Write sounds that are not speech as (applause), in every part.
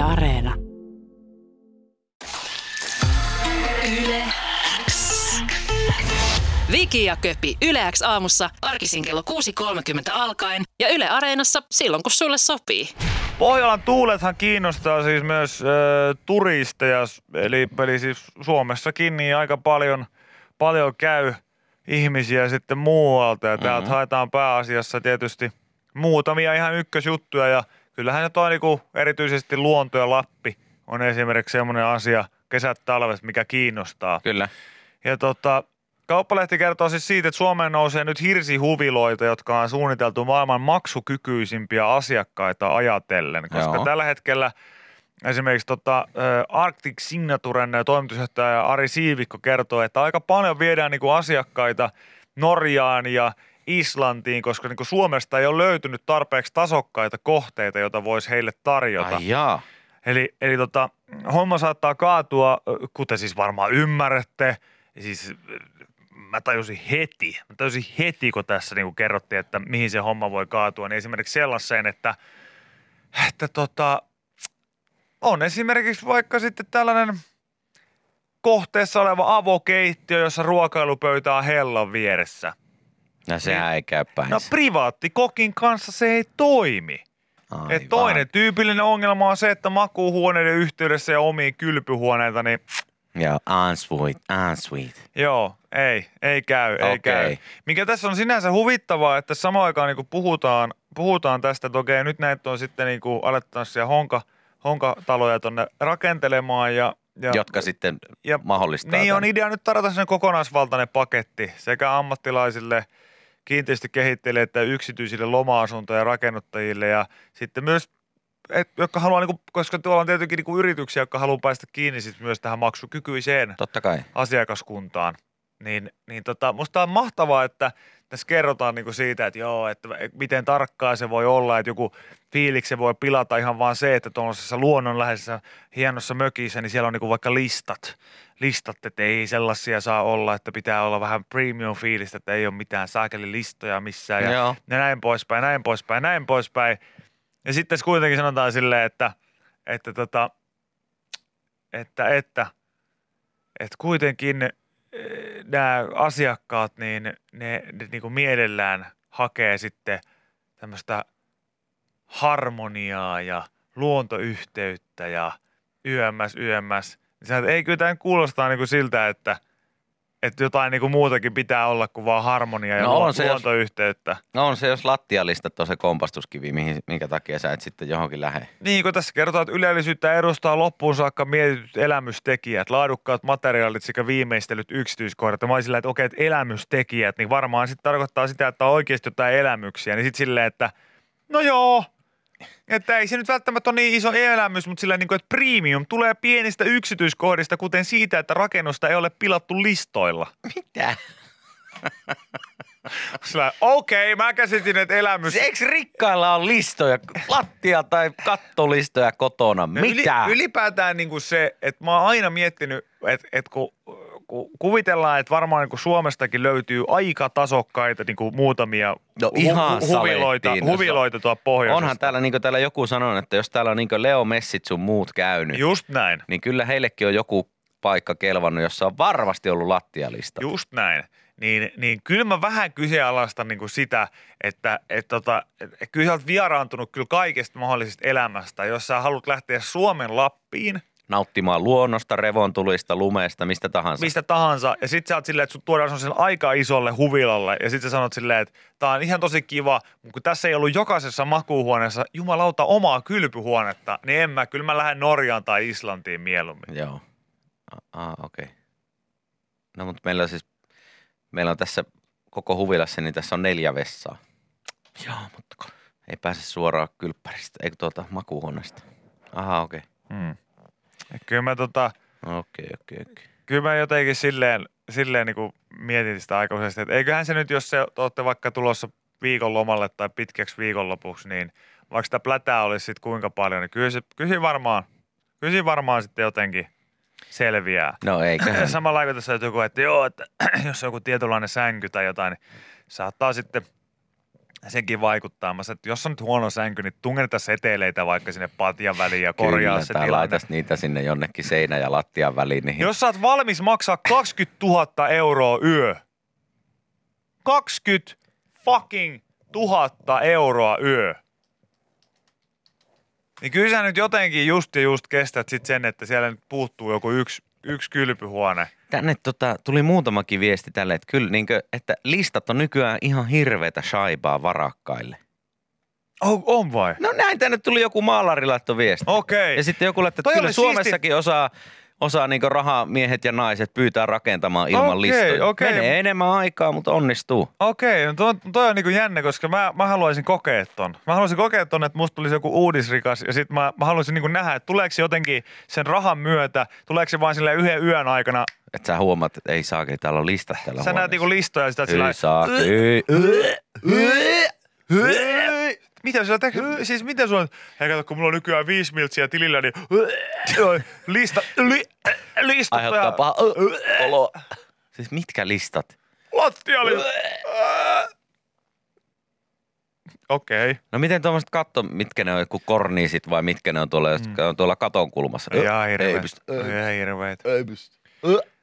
Yle Areena. Yle X. Viki ja Köpi Yle X aamussa arkisin kello 6.30 alkaen ja Yle Areenassa silloin kun sulle sopii. Pohjolan tuulethan kiinnostaa siis myös ö, turisteja, eli, eli siis Suomessakin niin aika paljon, paljon käy ihmisiä sitten muualta ja täältä Mhm. haetaan pääasiassa tietysti muutamia ihan ykkösjuttuja ja kyllähän se toi niinku erityisesti luonto ja Lappi on esimerkiksi semmoinen asia kesät talvet, mikä kiinnostaa. Kyllä. Ja tota, Kauppalehti kertoo siis siitä, että Suomeen nousee nyt hirsihuviloita, jotka on suunniteltu maailman maksukykyisimpiä asiakkaita ajatellen. Koska Joo. tällä hetkellä esimerkiksi tota, Arctic Signaturen toimitusjohtaja Ari Siivikko kertoo, että aika paljon viedään niinku asiakkaita Norjaan ja Islantiin, koska niinku Suomesta ei ole löytynyt tarpeeksi tasokkaita kohteita, joita voisi heille tarjota. Ai jaa. Eli, eli tota, homma saattaa kaatua, kuten siis varmaan ymmärrätte. Siis mä tajusin heti, mä tajusin heti, kun tässä niin kerrottiin, että mihin se homma voi kaatua, niin esimerkiksi sellaiseen, että, että tota, on esimerkiksi vaikka sitten tällainen kohteessa oleva avokeittiö, jossa ruokailupöytä on hellan vieressä. No sehän ei käy päin. No privaattikokin kanssa se ei toimi. Aivan. Et toinen tyypillinen ongelma on se, että makuuhuoneiden yhteydessä ja omiin kylpyhuoneita, niin Joo, ensuite, ensuite. joo, ei, ei käy, ei Okei. käy. Mikä tässä on sinänsä huvittavaa, että samaan aikaan niin puhutaan, puhutaan tästä, että okei, nyt näitä on sitten niin siellä honka, honkataloja tonne rakentelemaan ja, ja Jotka sitten ja mahdollistaa niin on tämän. idea nyt tarjota sellainen kokonaisvaltainen paketti sekä ammattilaisille, kiinteistökehittäjille että yksityisille loma-asunto- ja rakennuttajille ja sitten myös, et, jotka haluaa, niinku, koska tuolla on tietenkin niinku yrityksiä, jotka haluaa päästä kiinni sit myös tähän maksukykyiseen Totta kai. asiakaskuntaan. Niin, niin tota, musta on mahtavaa, että tässä kerrotaan niinku siitä, että joo, että miten tarkkaa se voi olla, että joku fiiliksen voi pilata ihan vaan se, että tuollaisessa luonnonläheisessä hienossa mökissä, niin siellä on niinku vaikka listat. Listat, että ei sellaisia saa olla, että pitää olla vähän premium fiilistä, että ei ole mitään saakeli-listoja missään ja, Joo. ja näin poispäin, näin poispäin, näin poispäin. Ja sitten tässä kuitenkin sanotaan silleen, että, että, tota, että, että, että kuitenkin nämä asiakkaat, niin ne, ne niin kuin mielellään hakee sitten tämmöistä harmoniaa ja luontoyhteyttä ja yömmäs, yömmäs. Niin sä, ei kyllä tämä kuulostaa niin kuin siltä, että, että jotain niin kuin muutakin pitää olla kuin vaan harmonia ja No on se, jos- luontoyhteyttä. No on se, jos lattialistat on se kompastuskivi, mihin, minkä takia sä et sitten johonkin lähde. Niin kuin tässä kerrotaan, että ylellisyyttä edustaa loppuun saakka mietityt elämystekijät, laadukkaat materiaalit sekä viimeistelyt yksityiskohdat. Ja mä silleen, että okei, että elämystekijät, niin varmaan sitten tarkoittaa sitä, että on oikeasti jotain elämyksiä. Niin sitten silleen, että no joo, että ei se nyt välttämättä ole niin iso elämys, mutta sillä niin kuin, että premium tulee pienistä yksityiskohdista, kuten siitä, että rakennusta ei ole pilattu listoilla. Mitä? Sillä okei, mä käsitin, että elämys... Eikö rikkailla on listoja, lattia- tai kattolistoja kotona? No yli- Mitä? ylipäätään niin kuin se, että mä oon aina miettinyt, että, että kun kuvitellaan, että varmaan niin Suomestakin löytyy aika tasokkaita niin kuin muutamia No ihan huviloita, salettiin. No huviloita tuolla pohjoisessa. Onhan täällä, niin kuin täällä joku sanoi, että jos täällä on niin Leo Messit sun muut käynyt, Just näin, niin kyllä heillekin on joku paikka kelvannut, jossa on varmasti ollut lattialista. just näin. Niin, niin kyllä mä vähän kyseenalaistan niin kuin sitä, että et tota, et kyllä sä oot vieraantunut kyllä kaikesta mahdollisesta elämästä. Jos sä haluat lähteä Suomen Lappiin, Nauttimaan luonnosta, revontulista, lumesta, mistä tahansa. mistä tahansa. Ja sit sä oot silleen, että sut tuodaan sellaiselle aika isolle huvilalle. Ja sit sä sanot silleen, että tää on ihan tosi kiva, mutta kun tässä ei ollut jokaisessa makuuhuoneessa jumalauta omaa kylpyhuonetta, niin en mä, kyllä mä lähden Norjaan tai Islantiin mieluummin. Joo. Ah, okei. Okay. No mutta meillä on siis, meillä on tässä koko huvilassa, niin tässä on neljä vessaa. Joo, mutta kun ei pääse suoraan kylppäristä, eikö tuota makuuhuoneesta. Aha, okei. Hmm. Ja kyllä mä tota, Okei, okei, okei. kyllä mä jotenkin silleen, silleen niin kuin mietin sitä aika useasti, että eiköhän se nyt, jos se olette vaikka tulossa viikonlomalle tai pitkäksi viikonlopuksi, niin vaikka sitä plätää olisi sitten kuinka paljon, niin kyllä, se, kyllä varmaan, kyllä varmaan sitten jotenkin selviää. No eiköhän. Samalla lailla tässä joku, että joo, että (clears throat) jos on joku tietynlainen sänky tai jotain, niin saattaa sitten Sekin vaikuttaa. Mä sanoin, että jos on nyt huono sänky, niin tungenneta seteleitä vaikka sinne patjan väliin ja korjaa Kyllä, se tai tilanne. laitas niitä sinne jonnekin seinä ja lattian väliin. Niin Jos sä oot valmis maksaa 20 000 euroa yö. 20 fucking tuhatta euroa yö. Niin kyllä sä nyt jotenkin just ja just kestät sit sen, että siellä nyt puuttuu joku yksi, yksi kylpyhuone. Tänne tota, tuli muutamakin viesti tälle, että kyllä niinkö, että listat on nykyään ihan hirveätä shaibaa varakkaille. Oh, on vai? No näin tänne tuli joku maalari laittoi viesti. Okei. Ja sitten joku laittoi, Toi että kyllä oli Suomessakin osaa, osaa niin rahamiehet ja naiset pyytää rakentamaan ilman Okei, listoja. okei. Menee enemmän aikaa, mutta onnistuu. Okei, no toi, toi on niinku jännä, koska mä, mä haluaisin kokea ton. Mä haluaisin kokea ton, että musta tulisi joku uudisrikas ja sit mä, mä haluaisin niinku nähdä, että tuleeko se jotenkin sen rahan myötä, tuleeko se vain sille yhden yön aikana. Että sä huomaat, että ei saakeli, täällä on listat täällä Sä näet niinku listoja ja sitä sillä saakeli. Mitä sillä tekee? Siis miten sulla on? Hei kato, kun mulla on nykyään viisi miltsiä tilillä, niin lista, li, listat Aiheuttaa ja paha olo. Siis mitkä listat? lattiali. Okei. No miten tuommoiset katto, mitkä ne on, joku korniisit vai mitkä ne on tuolla, jotka on tuolla katon kulmassa? Ihan Ei hirveet. pysty. Ihan hirveet. Ei pysty.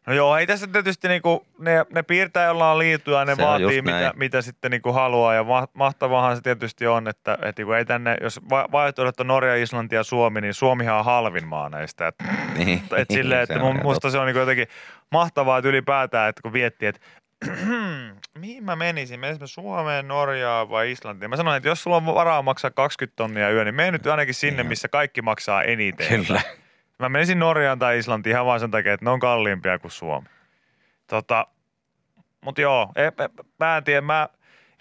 No joo, ei tässä tietysti niinku, ne, ne piirtää jollain liituja, ne Se on vaatii mitä, näin. mitä sitten niinku haluaa ja ma- mahtavahan se tietysti on, että, että niinku ei tänne, jos va- vaihtoehdot on Norja, Islanti ja Suomi, niin Suomihan on halvin maa näistä. Et, Niin. et silleen, (laughs) että on mun, musta se on niinku jotenkin mahtavaa, että ylipäätään, että kun viettii, että (clears throat) mihin mä menisin, menisin mä Suomeen, Norjaan vai Islantiin? Mä sanoin, että jos sulla on varaa maksaa 20 tonnia yö, niin mene nyt ainakin sinne, missä kaikki maksaa eniten. Kyllä. Mä menisin Norjaan tai Islantiin ihan vaan sen takia, että ne on kalliimpia kuin Suomi. Tota, mut joo, e, e, mä en tiedä, mä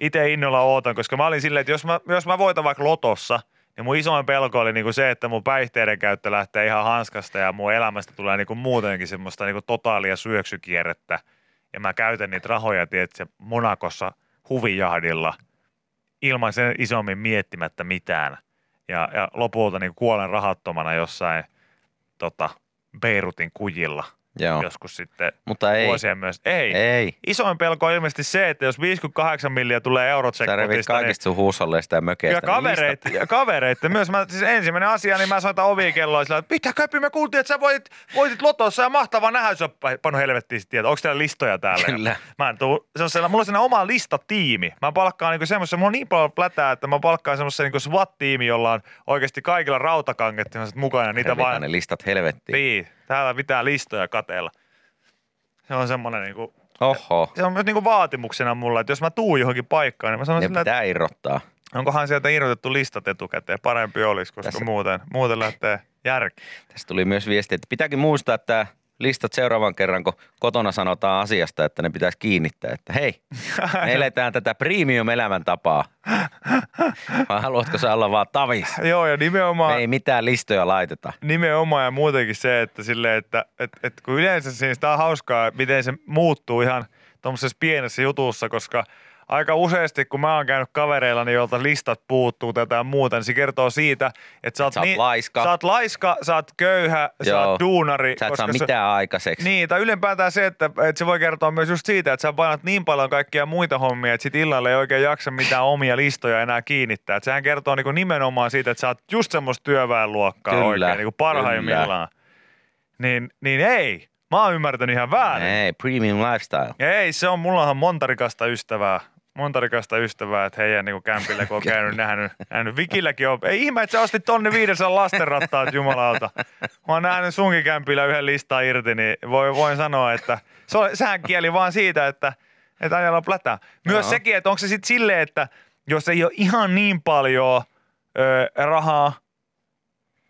itse innolla ootan, koska mä olin silleen, että jos mä, jos mä voitan vaikka lotossa, niin mun isoin pelko oli niinku se, että mun päihteiden käyttö lähtee ihan hanskasta ja mun elämästä tulee niinku muutenkin semmoista niinku totaalia syöksykierrettä. Ja mä käytän niitä rahoja, tiedätkö, Monakossa huvijahdilla ilman sen isommin miettimättä mitään. Ja, ja lopulta niin kuolen rahattomana jossain tota, Beirutin kujilla Joo. joskus sitten Mutta ei. vuosien myös. Ei. Ei. Isoin pelko on ilmeisesti se, että jos 58 milliä tulee eurot Sä revit sekotista, niin kaikista sun huusholleista ja mökeistä. ja kavereita, ja kavereita myös. Mä, siis ensimmäinen asia, niin mä soitan ovikelloa sillä, että mitä köpi, me kuultiin, että sä voitit, voitit lotossa ja mahtavaa nähdä, jos sä pannut helvettiin sit tietää. Onko teillä listoja täällä? Kyllä. Mä en tuu, se on siellä, mulla on sellainen oma listatiimi. Mä palkkaan niinku semmoisen, mulla on niin paljon plätää, että mä palkkaan semmoisen niinku SWAT-tiimi, jolla on oikeasti kaikilla rautakanget semmoiset mukana. Niitä vaan, ne listat helvettiin. niin, täällä pitää listoja katella. Se on semmoinen niinku, Oho. se on myös niinku vaatimuksena mulla, että jos mä tuun johonkin paikkaan, niin mä sanon Ne sillä, että pitää irrottaa. onkohan sieltä irrotettu listat etukäteen, parempi olisi, koska Tässä- muuten, muuten lähtee järki. Tässä tuli myös viesti, että pitääkin muistaa, että listat seuraavan kerran, kun kotona sanotaan asiasta, että ne pitäisi kiinnittää. Että hei, me (laughs) eletään tätä premium-elämäntapaa. Vai haluatko sä olla vaan tavis? Joo, ja nimenomaan, Me ei mitään listoja laiteta. nimenomaan ja muutenkin se, että, sille, että et, et kun yleensä siis tämä on hauskaa, miten se muuttuu ihan tuommoisessa pienessä jutussa, koska aika useasti, kun mä oon käynyt kavereilla, niin joilta listat puuttuu tätä ja muuta, niin se kertoo siitä, että sä oot, sä oot laiska. Sä oot laiska, sä oot köyhä, sä Joo. oot duunari. Sä et saa koska mitään aikaiseksi. Niin, tai ylipäätään se, että, että se voi kertoa myös just siitä, että sä painat niin paljon kaikkia muita hommia, että sit illalla ei oikein jaksa mitään omia listoja enää kiinnittää. Että sehän kertoo niin nimenomaan siitä, että sä oot just semmoista työväenluokkaa Kyllä, oikein, niin kuin parhaimmillaan. Niin, niin ei, mä oon ymmärtänyt ihan väärin. Ei, premium lifestyle. Ei, se on, mullahan monta rikasta ystävää. Monta rikasta ystävää, että heidän niin kämpillä, kun on käynyt nähnyt, nähnyt. Vikilläkin on. Ei ihme, että sä ostit tonni 500 lastenrattaat jumalauta. Mä oon nähnyt sunkin kämpillä yhden listan irti, niin voi, voin sanoa, että se on, sehän kieli vaan siitä, että, että ajalla plätää. Myös Joo. sekin, että onko se sitten silleen, että jos ei ole ihan niin paljon ö, rahaa,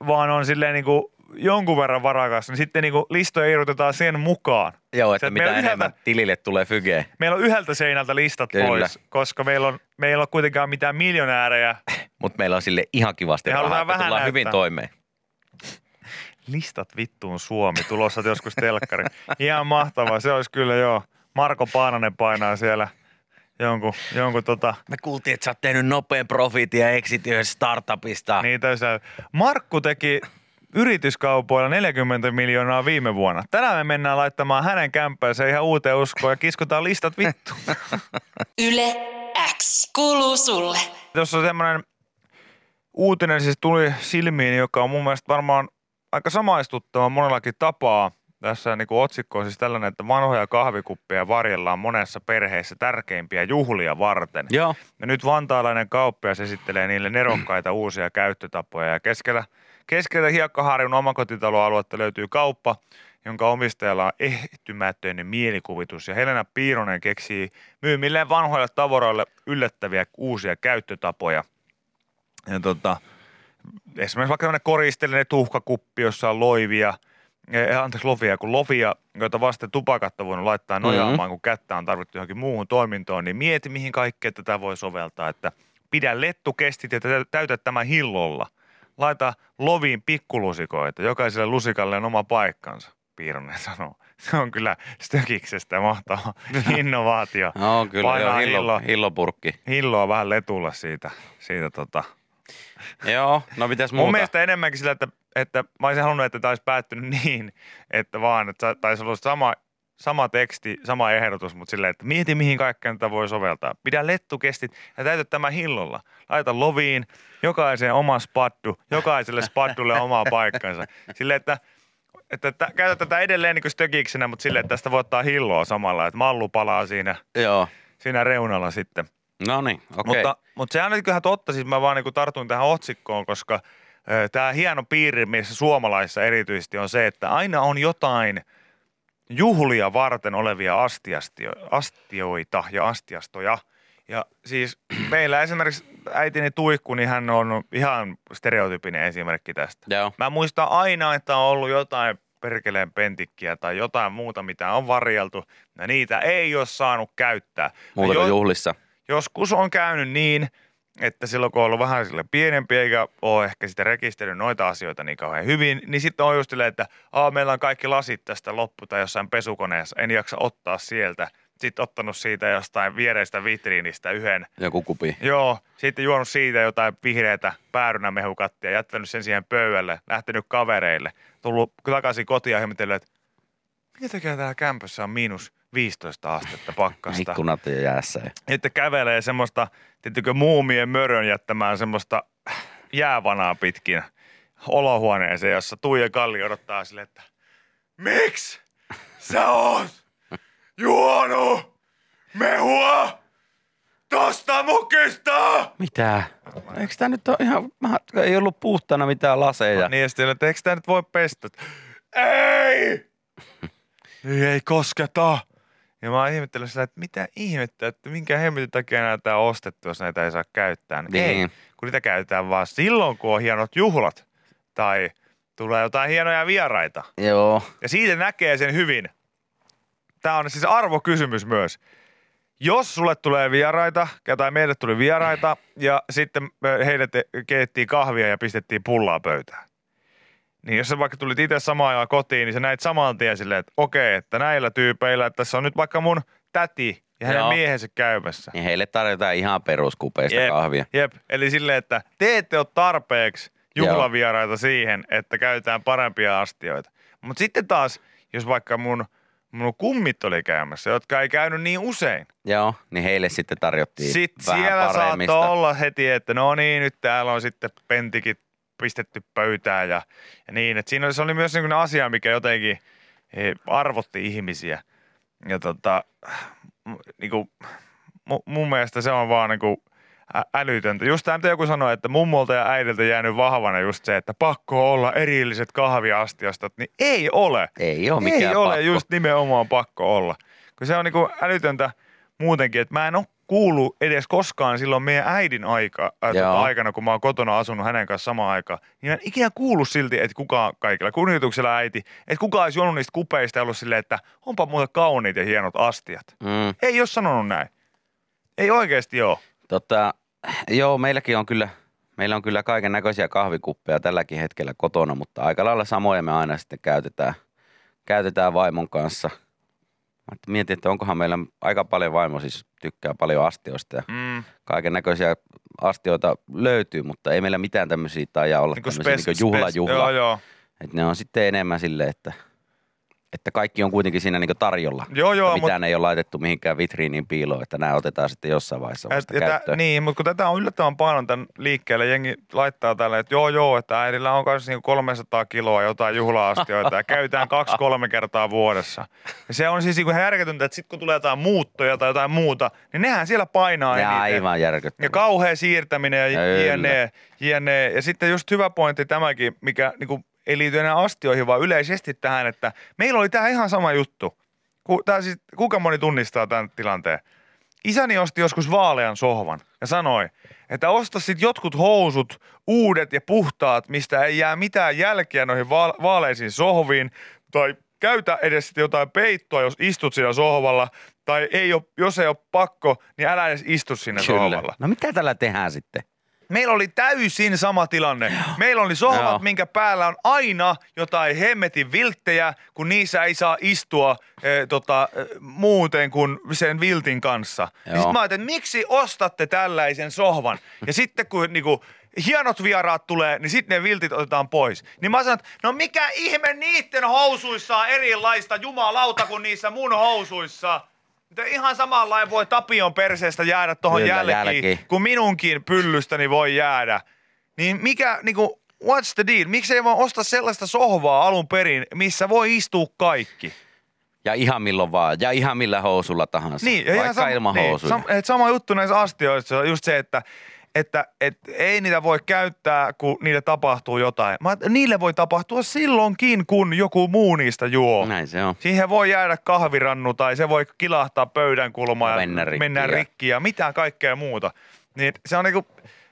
vaan on silleen niin kuin jonkun verran varakas, niin sitten niin kuin listoja irrotetaan sen mukaan. Joo, että että mitä on enemmän yhdeltä- tilille tulee fyge. Meillä on yhdeltä seinältä listat Kyllä. pois, koska meillä on, meillä ei ole kuitenkaan mitään miljonäärejä. (laughs) Mutta meillä on sille ihan kivasti Me rahaa, vähän tullaan näyttää. hyvin toimeen. (laughs) Listat vittuun Suomi, tulossa joskus telkkari. Ihan mahtavaa, se olisi kyllä joo. Marko Paananen painaa siellä jonkun, jonkun tota, Me kuultiin, että sä oot tehnyt nopean profitin ja exit yhdessä startupista. niitä se. Markku teki yrityskaupoilla 40 miljoonaa viime vuonna. Tänään me mennään laittamaan hänen kämppäänsä ihan uuteen uskoon ja kiskotaan listat vittu. (laughs) Yle X kuuluu sulle. Tuossa on semmoinen uutinen siis tuli silmiin, joka on mun mielestä varmaan aika samaistuttava monellakin tapaa. Tässä niin kuin otsikko on siis tällainen, että vanhoja kahvikuppeja varjellaan monessa perheessä tärkeimpiä juhlia varten. Joo. Ja nyt vantaalainen kauppias esittelee niille nerokkaita uusia käyttötapoja. Ja keskellä, keskellä Hiekkaharjun omakotitaloaluetta löytyy kauppa, jonka omistajalla on ehtymätön mielikuvitus. Ja Helena Piironen keksii myymilleen vanhoille tavaroille yllättäviä uusia käyttötapoja. Ja tota, esimerkiksi vaikka tämmöinen koristeellinen tuhkakuppi, jossa on loivia, eh, anteeksi lovia, kun lovia, joita vasten tupakatta voinut laittaa nojaamaan, mm-hmm. kun kättä on tarvittu johonkin muuhun toimintoon, niin mieti mihin kaikkea tätä voi soveltaa, että pidä lettukestit ja tä- täytä tämä hillolla. Laita loviin pikkulusikoita, jokaiselle lusikalle on oma paikkansa, Piironen sanoo. Se on kyllä Stökiksestä mahtava (laughs) innovaatio. No kyllä, Painaa joo, hillo, hillo. hillopurkki. Hilloa vähän letulla siitä, siitä tota, Joo, no mitäs Mun muuta? mielestä enemmänkin sillä, että, että mä olisin halunnut, että tämä olisi päättynyt niin, että vaan, että taisi olla sama, sama teksti, sama ehdotus, mutta silleen, että mieti mihin kaikkeen tätä voi soveltaa. Pidä lettukestit ja täytä tämä hillolla. Laita loviin, jokaiseen oma spaddu, jokaiselle spaddulle (laughs) oma paikkansa. Silleen, että että tä, käytä tätä edelleen niin kuin stökiksenä, mutta silleen, että tästä voi ottaa hilloa samalla, että mallu palaa siinä, Joo, siinä reunalla sitten. no niin, okei. Mutta, mutta sehän on kyllä totta, siis mä vaan niin tartun tähän otsikkoon, koska tämä hieno piirre missä suomalaisissa erityisesti on se, että aina on jotain juhlia varten olevia astiastio- astioita ja astiastoja. Ja siis (clears throat) meillä esimerkiksi äitini Tuikku, niin hän on ihan stereotypinen esimerkki tästä. Joo, Mä muistan aina, että on ollut jotain perkeleen pentikkiä tai jotain muuta, mitä on varjeltu, ja niitä ei ole saanut käyttää. muuta kuin jo- juhlissa. joskus on käynyt niin, että silloin kun on ollut vähän sille pienempi eikä ole ehkä sitten rekisteröinyt noita asioita niin kauhean hyvin, niin sitten on just silleen, että Aa, meillä on kaikki lasit tästä loppu tai jossain pesukoneessa, en jaksa ottaa sieltä. Sitten ottanut siitä jostain viereistä vitriinistä yhden. Joku kupi. Joo, sitten juonut siitä jotain vihreätä päärynämehukattia, jättänyt sen siihen pöydälle, lähtenyt kavereille, tullut takaisin kotiin ja ihmetellyt, että mitä tekee täällä kämpössä on miinus 15 astetta pakkasta. Ikkunat ja jäässä. Että kävelee semmoista, tiettykö muumien mörön jättämään semmoista jäävanaa pitkin olohuoneeseen, jossa Tuija Kalli odottaa sille, että miksi sä oot juonut mehua tosta mukista? Mitä? Eikö tämä nyt ole ihan, ei ollut puhtaana mitään laseja. Niin ja sitten, että eikö tää nyt voi pestä? Ei! (laughs) Ei, ei kosketa. Ja mä oon ihmettänyt sillä, että mitä ihmettä, että minkä hemmetin takia näitä on ostettu, jos näitä ei saa käyttää. No Ei, Niin. kun niitä käytetään vaan silloin, kun on hienot juhlat tai tulee jotain hienoja vieraita. Joo, Ja siitä näkee sen hyvin. Tämä on siis arvokysymys myös. Jos sulle tulee vieraita, tai meille tuli vieraita, ja sitten heille te- keittiin kahvia ja pistettiin pullaa pöytään. Niin jos sä vaikka tulit itse samaan ajan kotiin, niin sä näit saman tien silleen, että okei, että näillä tyypeillä, että tässä on nyt vaikka mun täti ja hänen Joo. miehensä käymässä. niin heille tarjotaan ihan peruskupeista Jep, kahvia. Jep, eli silleen, että te ette ole tarpeeksi juhlavieraita siihen, että käytetään parempia astioita. Mutta sitten taas, jos vaikka mun, mun kummit oli käymässä, jotka ei käynyt niin usein, Joo, niin heille sitten tarjottiin sitten vähän siellä paremmista. saattoi olla heti, että no niin, nyt täällä on sitten pentikit pistetty pöytään ja, ja niin. Et siinä oli, se oli myös niin asia, mikä jotenkin eh, arvotti ihmisiä. Ja tota, niin kuin, mu, mun mielestä se on vaan niin kuin älytöntä. Just tämä, mitä joku sanoi, että mummolta ja äidiltä jäänyt vahvana just se, että pakko olla erilliset kahviastiastot, niin ei ole. Ei ole mikään Ei ole pakko. just nimenomaan pakko olla. Kun se on niinku älytöntä muutenkin, että mä en ole kuullut edes koskaan silloin meidän äidin aika, ää, Joo. tota, aikana, kun mä oon kotona asunut hänen kanssa samaan aikaan, niin mä en ikinä kuullut silti, että kukaan kaikilla kunnioituksella äiti, että kukaan olisi juonut niistä kupeista ja ollut silleen, että onpa muuten kauniit ja hienot astiat. Mm. Ei ole sanonut näin. Ei oikeasti ole. Tota, joo, meilläkin on kyllä, meillä on kyllä kaiken näköisiä kahvikuppeja tälläkin hetkellä kotona, mutta aika lailla samoja me aina sitten käytetään, käytetään vaimon kanssa. Mietin, että onkohan meillä aika paljon vaimo siis tykkää paljon astioista ja Mm. kaiken näköisiä astioita löytyy, mutta ei meillä mitään tämmöisiä taida olla Niinku tämmöisiä spes- niin juhla spes- juhla. Joo, joo. Et ne on sitten enemmän silleen, että, että kaikki on kuitenkin siinä niin tarjolla. Joo, joo, mitään ei ole laitettu mihinkään vitriiniin piiloon, että nämä otetaan sitten jossain vaiheessa vasta ja tä, käyttöön. niin, mutta kun tätä on yllättävän paljon tämän liikkeelle, jengi laittaa tälle, että joo joo, että äidillä on myös niin 300 kiloa jotain juhla-astioita ja käytetään kaksi-kolme (laughs) kertaa vuodessa. Ja se on siis niin järjetöntä, että sitten kun tulee jotain muuttoja tai jotain muuta, niin nehän siellä painaa Ja aivan järkyttävää. Ja kauhea siirtäminen ja jne, jne. Ja sitten just hyvä pointti tämäkin, mikä niin kuin, ei liity enää astioihin, vaan yleisesti tähän, että meillä oli tämä ihan sama juttu. Ku, tää siis, kuinka moni tunnistaa tämän tilanteen? Isäni osti joskus vaalean sohvan ja sanoi, että osta sit jotkut housut, uudet ja puhtaat, mistä ei jää mitään jälkeä noihin va- vaaleisiin sohviin, tai käytä edes sit jotain peittoa, jos istut siinä sohvalla, tai ei ole, jos ei ole pakko, niin älä edes istu siinä sohvalla. No mitä tällä tehdään sitten? Meillä oli täysin sama tilanne. Meillä oli sohvat, Joo. minkä päällä on aina jotain hemmetin vilttejä, kun niissä ei saa istua e, tota, e, muuten kuin sen viltin kanssa. Ja Joo. Sitten mä ajattelin, että miksi ostatte tällaisen sohvan? Ja sitten kun niinku, hienot vieraat tulee, niin sitten ne viltit otetaan pois. Niin mä sanon, että no mikä ihme niitten housuissa on erilaista jumalauta kuin niissä mun housuissa. Ihan samalla voi Tapion perseestä jäädä tuohon Kyllä, jälkiin, jälkiin. kun minunkin pyllystäni voi jäädä. Niin mikä, niinku, what's the deal? Miksi ei voi ostaa sellaista sohvaa alun perin, missä voi istua kaikki? Ja ihan milloin vaan. Ja ihan millä housulla tahansa. Niin, ja ihan Vaikka sam- ilman niin, housuja. sam- sama juttu näissä astioissa on just se, että että et ei niitä voi käyttää, kun niille tapahtuu jotain. Mä, niille voi tapahtua silloinkin, kun joku muu niistä juo. Näin se on. Siihen voi jäädä kahvirannu tai se voi kilahtaa pöydän kulmaan ja Mennä rikki mennä ja- rikki ja mitä kaikkea muuta. Niin se on niinku,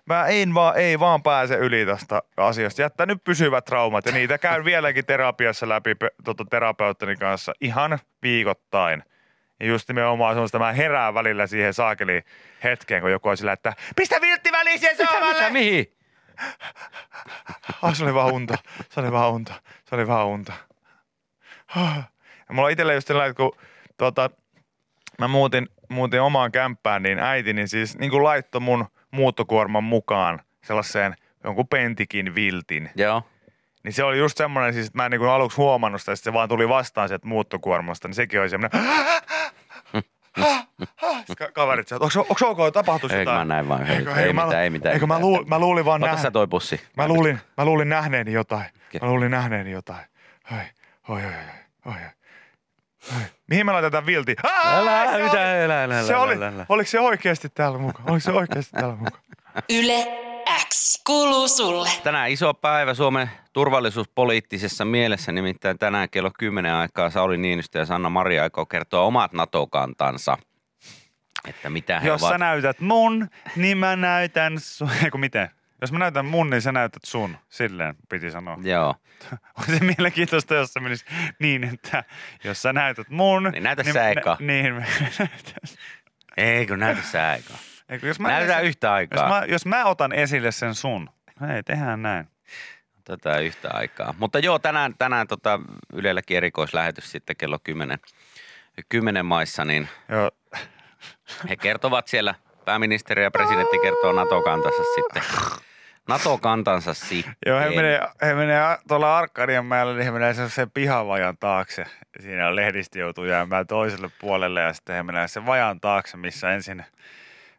mä en vaan, ei vaan pääse yli tästä asiasta. Jättää nyt pysyvät traumat ja niitä käyn vieläkin terapiassa läpi tota, terapeuttini kanssa ihan viikoittain. Ja just nimenomaan semmoista, mä herään välillä siihen saakeliin hetkeen, kun joku on sillä, että pistä viltti väliin siihen Mitä, sohvalle! mitä, mihin? Ah, se oli vaan unta. Se oli vaan unta. Se oli vaan unta. Ja mulla itsellä just sellainen, että kun tuota, mä muutin, muutin omaan kämppään, niin äitini siis niin kuin laittoi mun muuttokuorman mukaan sellaiseen jonkun pentikin viltin. Joo. Niin se oli just semmoinen, siis, että mä en niin kuin aluksi huomannut sitä, sitten se vaan tuli vastaan sieltä muuttokuormasta, niin sekin oli semmoinen, (laughs) ka- kaverit sieltä, onko, onko ok, tapahtuisi Eikö jotain? mä näin vaan Eikö, eikö, Ei mä, mitään, ei mitään. Eikö ei mä, luul, mä luulin vaan nähdä. toi pussi. Mä luulin, mä luulin nähneeni jotain. Mä luulin nähneeni jotain. Oi, oi, oi, oi, oi. Mihin me laitetaan vilti? Älä, mitä, oli- älä, älä, Se älä, oli, älä, älä. oliko se oikeasti täällä mukaan? Oliko se oikeasti täällä mukaan? Yle X kuuluu sulle. Tänään iso päivä Suomen turvallisuuspoliittisessa mielessä, nimittäin tänään kello 10 aikaa Sauli Niinistö ja Sanna Maria aikoo kertoa omat NATO-kantansa. Että mitä he Jos ovat. sä näytät mun, niin mä näytän sun. (laughs) Eiku miten? Jos mä näytän mun, niin sä näytät sun. Silleen piti sanoa. Joo. (laughs) On se mielenkiintoista, jos se menisi niin, että jos sä näytät mun... Niin näytä sä eka. (laughs) Niin, me Ei kun näytä sä aikaa. Eikö, jos mä Näytetään esi- yhtä Jos aikaa. mä, jos mä otan esille sen sun, hei, tehdään näin. Tätä yhtä aikaa. Mutta joo, tänään, tänään tota Ylelläkin erikoislähetys sitten kello 10, 10 maissa, niin Joo, he kertovat siellä, pääministeri ja presidentti kertoo NATO-kantansa sitten. NATO-kantansa sitten. Joo, he menee, he menee tuolla Arkadian mäellä, niin he menee sen pihavajan taakse. Siinä on lehdistö joutuu jäämään toiselle puolelle ja sitten he menee sen vajan taakse, missä ensin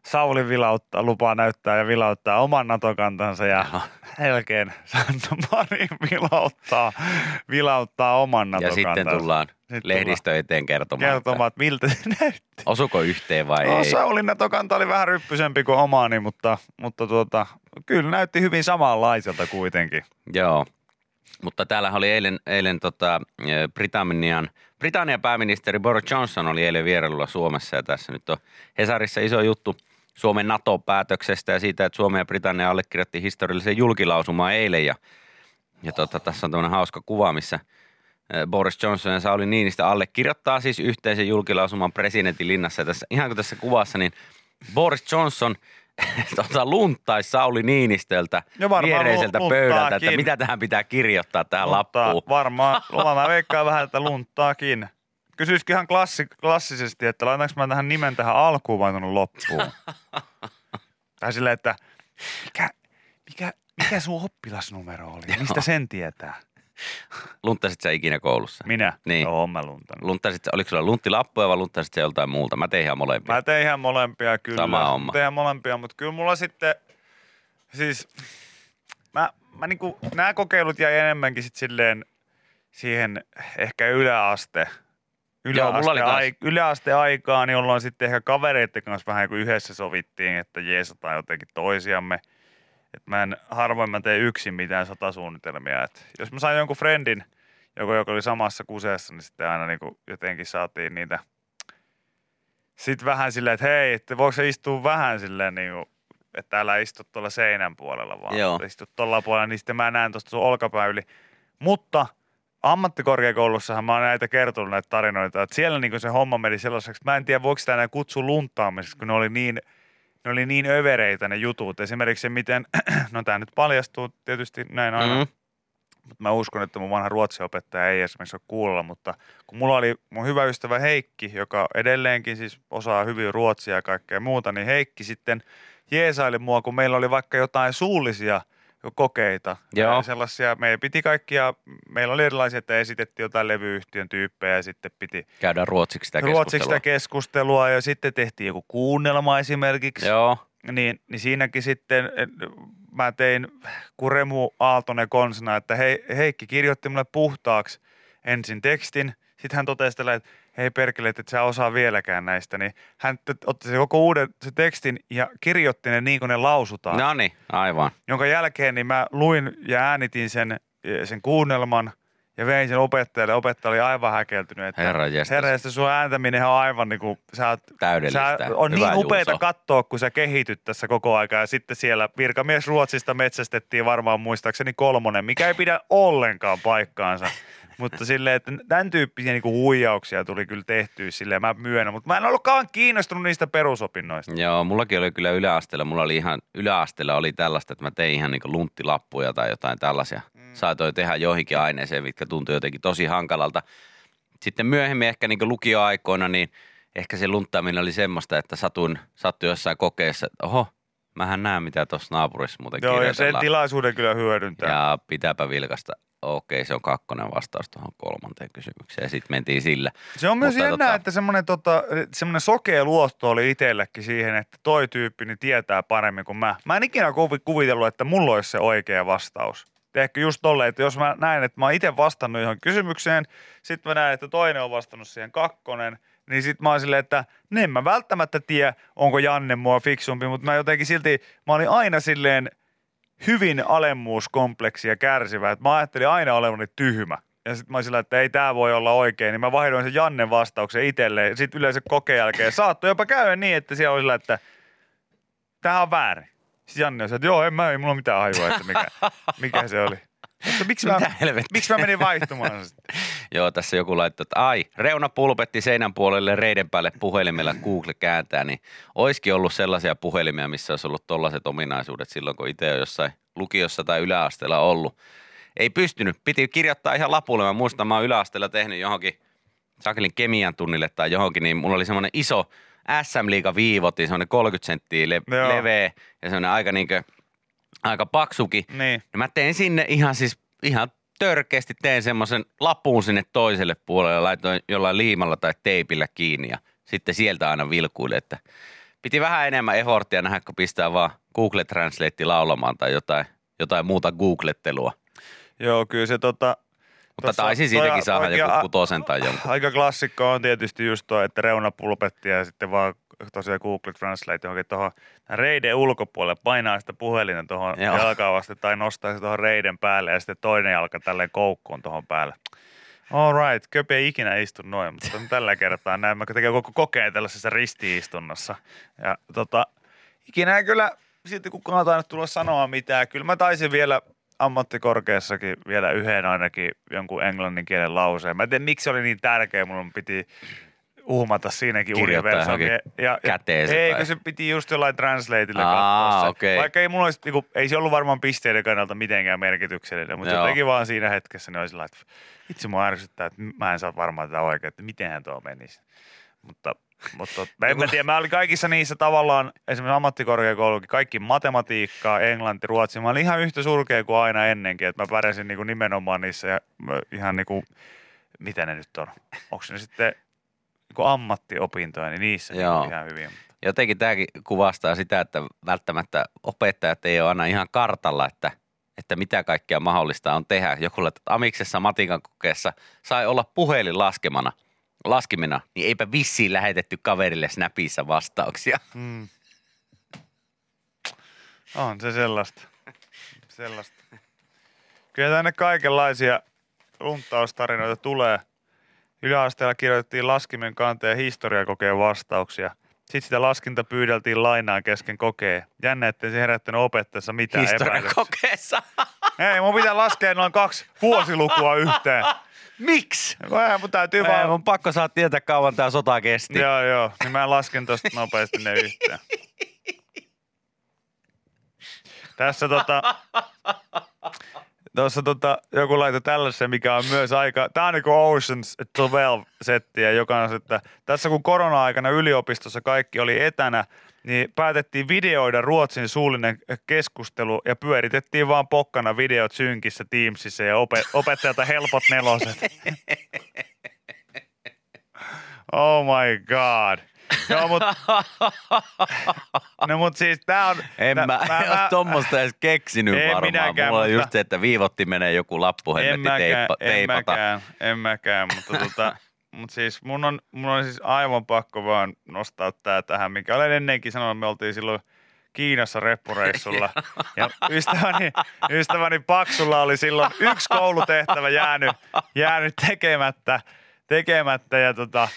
Sauli vilauttaa, lupaa näyttää ja vilauttaa oman NATO-kantansa ja Jaha. jälkeen Sanna Marin vilauttaa, vilauttaa oman Ja NATO-kantansa. sitten tullaan Sitten lehdistö eteen kertomaan, kertomaan, että miltä se näytti. osuko yhteen vai No, ei. Saulin NATO-kanta oli vähän ryppysempi kuin omaani, mutta, mutta tuota, kyllä näytti hyvin samanlaiselta kuitenkin. Joo. Mutta täällä oli eilen, eilen tota, eh, Britannian, Britannian pääministeri Boris Johnson oli eilen vierailulla Suomessa ja tässä nyt on Hesarissa iso juttu Suomen NATO-päätöksestä ja siitä, että Suomi ja Britannia allekirjoitti historiallisen julkilausuman eilen ja, ja tota, tässä on tämmöinen hauska kuva, missä eh, Boris Johnson ja Sauli Niinistä allekirjoittaa siis yhteisen julkilausuman presidentin linnassa. Ja tässä, ihan kuin tässä kuvassa, niin Boris Johnson (laughs) tota, lunttaisi Sauli Niinistöltä Ja varmaan viereiseltä lu- pöydältä, että mitä tähän pitää kirjoittaa tähän Lunttaa lappuun. Varmaan, mä veikkaan vähän, että lunttaakin. Kysyisikin ihan klassi, klassisesti, että laitanko mä tähän nimen tähän alkuun vai tuonne loppuun? (laughs) tai silleen, että mikä, mikä, mikä sun oppilasnumero oli? Mistä sen tietää? Lunttasit sä ikinä koulussa? Minä? Niin. Oon mä luntanut. Lunttasit, oliko sulla lunttilappuja vai lunttasit sä joltain muulta? Mä tein ihan molempia. Mä tein ihan molempia kyllä. Sama homma. Tein ihan molempia, mutta kyllä mulla sitten, siis mä, mä niinku, nämä kokeilut jäi enemmänkin sit silleen siihen ehkä yläaste. Joo, mulla oli kans. ai, yläasteaikaan, jolloin sitten ehkä kavereiden kanssa vähän kuin yhdessä sovittiin, että jeesataan jotenkin toisiamme. Et mä en, harvoin mä teen yksin mitään satasuunnitelmia. Et jos mä sain jonkun friendin, joka, joka oli samassa kuseessa, niin sitten aina niin jotenkin saatiin niitä sitten vähän silleen, että hei, että voiko se istua vähän silleen niin kuin, että älä istu tuolla seinän puolella, vaan Joo. istu tuolla puolella, niin sitten mä näen tuosta sun olkapää yli. Mutta ammattikorkeakoulussahan mä oon näitä kertonut näitä tarinoita, että siellä niin se homma meni sellaiseksi, mä en tiedä voiko sitä enää kutsua luntaamiseksi, kun ne oli niin, ne oli niin övereitä ne jutut. Esimerkiksi se, miten, (clears throat) no tämä nyt paljastuu tietysti näin aina, Mm. mutta mä uskon, että mun vanha ruotsiopettaja ei esimerkiksi ole kuulolla, mutta kun mulla oli mun hyvä ystävä Heikki, joka edelleenkin siis osaa hyvin ruotsia ja kaikkea muuta, niin Heikki sitten jeesaili mua, kun meillä oli vaikka jotain suullisia kokeita. Joo. Sellaisia, meidän piti kaikkia, meillä oli erilaisia, että esitettiin jotain levyyhtiön tyyppejä ja sitten piti Käydään ruotsiksi sitä ruotsiksi keskustelua. sitä keskustelua ja sitten tehtiin joku kuunnelma esimerkiksi Joo. niin, niin siinäkin sitten mä tein Kuremu Aaltonen konsina, että hei, Heikki kirjoitti mulle puhtaaksi ensin tekstin. Sitten hän totesi tällä, että hei perkele, että et sä osaa vieläkään näistä. Niin hän otti se koko uuden se tekstin ja kirjoitti ne niin kuin ne lausutaan. No niin, aivan. Jonka jälkeen niin mä luin ja äänitin sen, sen kuunnelman ja vein sen opettajalle. Opettaja oli aivan häkeltynyt. Että Herra jestas. Herra jestas, sun ääntäminen on aivan niin kuin, sä oot Täydellistä. Sä, on Hyvä, niin upeata Juuso. katsoa, kun sä kehityt tässä koko aika. Ja sitten siellä virkamies Ruotsista metsästettiin varmaan muistaakseni kolmonen, mikä ei pidä ollenkaan paikkaansa. (laughs) Mutta silleen, että tämän tyyppisiä niinku huijauksia tuli kyllä tehtyä silleen, mä myönnän. Mutta mä en ollutkaan kiinnostunut niistä perusopinnoista. Joo, mullakin oli kyllä yläasteella, mulla oli ihan, yläasteella oli tällaista, että mä tein ihan niinku lunttilappuja tai jotain tällaisia. Mm. Saatoin tehdä joihinkin aineeseen, mitkä tuntui jotenkin tosi hankalalta. Sitten myöhemmin ehkä niinku lukioaikoina, niin ehkä se lunttaaminen oli semmoista, että satuin, sattui jossain kokeessa, että oho, mähän näen mitä tuossa naapurissa muuten Joo, ja sen tilaisuuden kyllä hyödyntää. Ja pitääpä vilkasta. Okei, se on kakkonen vastaus tuohon kolmanteen kysymykseen. Ja sitten mentiin sillä. Se on myös Mutta jännää, tota- että semmoinen, tota, semmoinen sokea luotto oli itsellekin siihen, että toi tyyppi niin tietää paremmin kuin mä. Mä en ikinä kuvi- kuvitellut, että mulla olisi se oikea vastaus. Ehkä just tolleen, että jos mä näen, että mä oon itse vastannut johon kysymykseen, sitten mä näen, että toinen on vastannut siihen kakkonen, niin sitten mä oon silleen, että ne en mä välttämättä tiedä, onko Janne mua fiksumpi, mutta mä jotenkin silti, mä olin aina silleen hyvin alemmuuskompleksia kärsivä, että mä ajattelin aina olevani tyhmä. Ja sitten mä sillä, että ei tämä voi olla oikein, niin mä vaihdoin sen Jannen vastauksen itselleen. Sitten yleensä kokeen jälkeen saattoi jopa käydä niin, että siellä oli sillä, että tämä on väärin. Sitten Janne oli, että joo, en mä, ei mulla ole mitään hajua, että mikä, mikä se oli. Mutta miksi mä, miksi mä menin vaihtumaan sitten? Joo, tässä joku laittoi, että ai, reuna pulpetti seinän puolelle reiden päälle puhelimella Google kääntää, niin olisikin ollut sellaisia puhelimia, missä olisi ollut tollaiset ominaisuudet silloin, kun itse on jossain lukiossa tai yläasteella ollut. Ei pystynyt, piti kirjoittaa ihan lapulle. Mä muistan, mä oon yläasteella tehnyt johonkin Sakelin kemian tunnille tai johonkin, niin mulla oli semmoinen iso SM-liiga viivotti, semmoinen 30 senttiä le- Joo. leveä ja semmoinen aika niinkö, aika paksuki. Niin. Ja mä tein sinne ihan siis, ihan törkeästi tein semmoisen lapun sinne toiselle puolelle, laitoin jollain liimalla tai teipillä kiinni ja sitten sieltä aina vilkuili, että piti vähän enemmän eforttia nähdä, kun pistää vaan Google Translate laulamaan tai jotain, jotain muuta googlettelua. Joo, kyllä se tota... Mutta tossa- taisin toi- siitäkin saada joku kutosen tai jonkun. Aika klassikko on tietysti just tuo, että reunapulpetti ja sitten vaan tosiaan Google Translate johonkin tuohon reiden ulkopuolelle, painaa sitä puhelinta tuohon Joo. jalkaa vasten tai nostaa se tuohon reiden päälle ja sitten toinen jalka tälleen koukkuun tuohon päälle. All right, köpi ei ikinä istu noin, mutta tällä kertaa näin. Mä tekee koko kokeen tällaisessa ristiistunnossa. Ja tota, ikinä ei kyllä silti kukaan tainnut tulla sanoa mitään. Kyllä mä taisin vielä ammattikorkeassakin vielä yhden ainakin jonkun englannin kielen lauseen. Mä en tiedä, miksi se oli niin tärkeä, mun piti uhmata siinäkin universumia. Ja, käteen se ei, tai- kun se piti just jollain translateilla katsoa okei. Vaikka ei mulla olisi, niinku, ei se ollut varmaan pisteiden kannalta mitenkään merkityksellinen, mutta Joo. jotenkin vaan siinä hetkessä niin oli sillä, että itse mua ärsyttää, että mä en saa varmaan tätä oikein, että mitenhän tuo menisi. Mutta Mutta en mä tiedä, mä olin kaikissa niissä tavallaan, esimerkiksi ammattikorkeakoulukin, kaikki matematiikkaa, englanti, ruotsi. Mä olin ihan yhtä surkea kuin aina ennenkin, että mä pärjäsin niin kuin nimenomaan niissä ja ihan niin kuin, mitä ne nyt on? Onko ne sitten niin kuin ammattiopintoja, niin niissä niin Joo. kuin ihan hyvin. Jotenkin tämäkin kuvastaa sitä, että välttämättä opettajat ei ole aina ihan kartalla, että, että mitä kaikkea mahdollista on tehdä. Joku että Amiksessa matikan kokeessa sai olla puhelin laskemana, laskimena, niin eipä vissiin lähetetty kaverille Snapissa vastauksia. Mm. On se sellaista. sellaista. Kyllä tänne kaikenlaisia runttaustarinoita tulee. Yläasteella kirjoitettiin laskimen kanteen historiakokeen vastauksia. Sitten sitä laskinta pyydeltiin lainaan kesken kokeen. Jännä, ettei se herättänyt opettajassa mitään Historian epäilyksiä. kokeessa. (laughs) Ei, mun pitää laskea noin kaksi vuosilukua yhteen. (laughs) Miksi? Eihän mun täytyy Ei, vaan... on pakko saada tietää kauan tämä sota kesti. Joo, joo. Niin mä lasken tosta nopeasti ne yhteen. (laughs) Tässä tota... Tuossa tota, joku laitoi tällaisen, mikä on myös aika, tämä on niin kuin Oceans 12-settiä, joka on, että tässä kun korona-aikana yliopistossa kaikki oli etänä, niin päätettiin videoida Ruotsin suullinen keskustelu ja pyöritettiin vaan pokkana videot synkissä Teamsissa ja opet- opettajalta helpot neloset. (laughs) Oh my god. Joo, mut, (laughs) no mut siis tää on... En tää- mä, mä, mä ole tuommoista edes keksinyt En varmaan. minäkään, Mulla on mutta- just se, että viivotti menee joku lappu en hemmetti teippa, en teipata. mäkään, en mäkään, mutta tota, (laughs) mut siis mun on, mun on siis aivan pakko vaan nostaa tää tähän, mikä olen ennenkin sanonut, me oltiin silloin Kiinassa reppureissulla. (laughs) Ja ystäväni, ystäväni Paksulla oli silloin yksi koulutehtävä jäänyt, jäänyt tekemättä, tekemättä ja tota,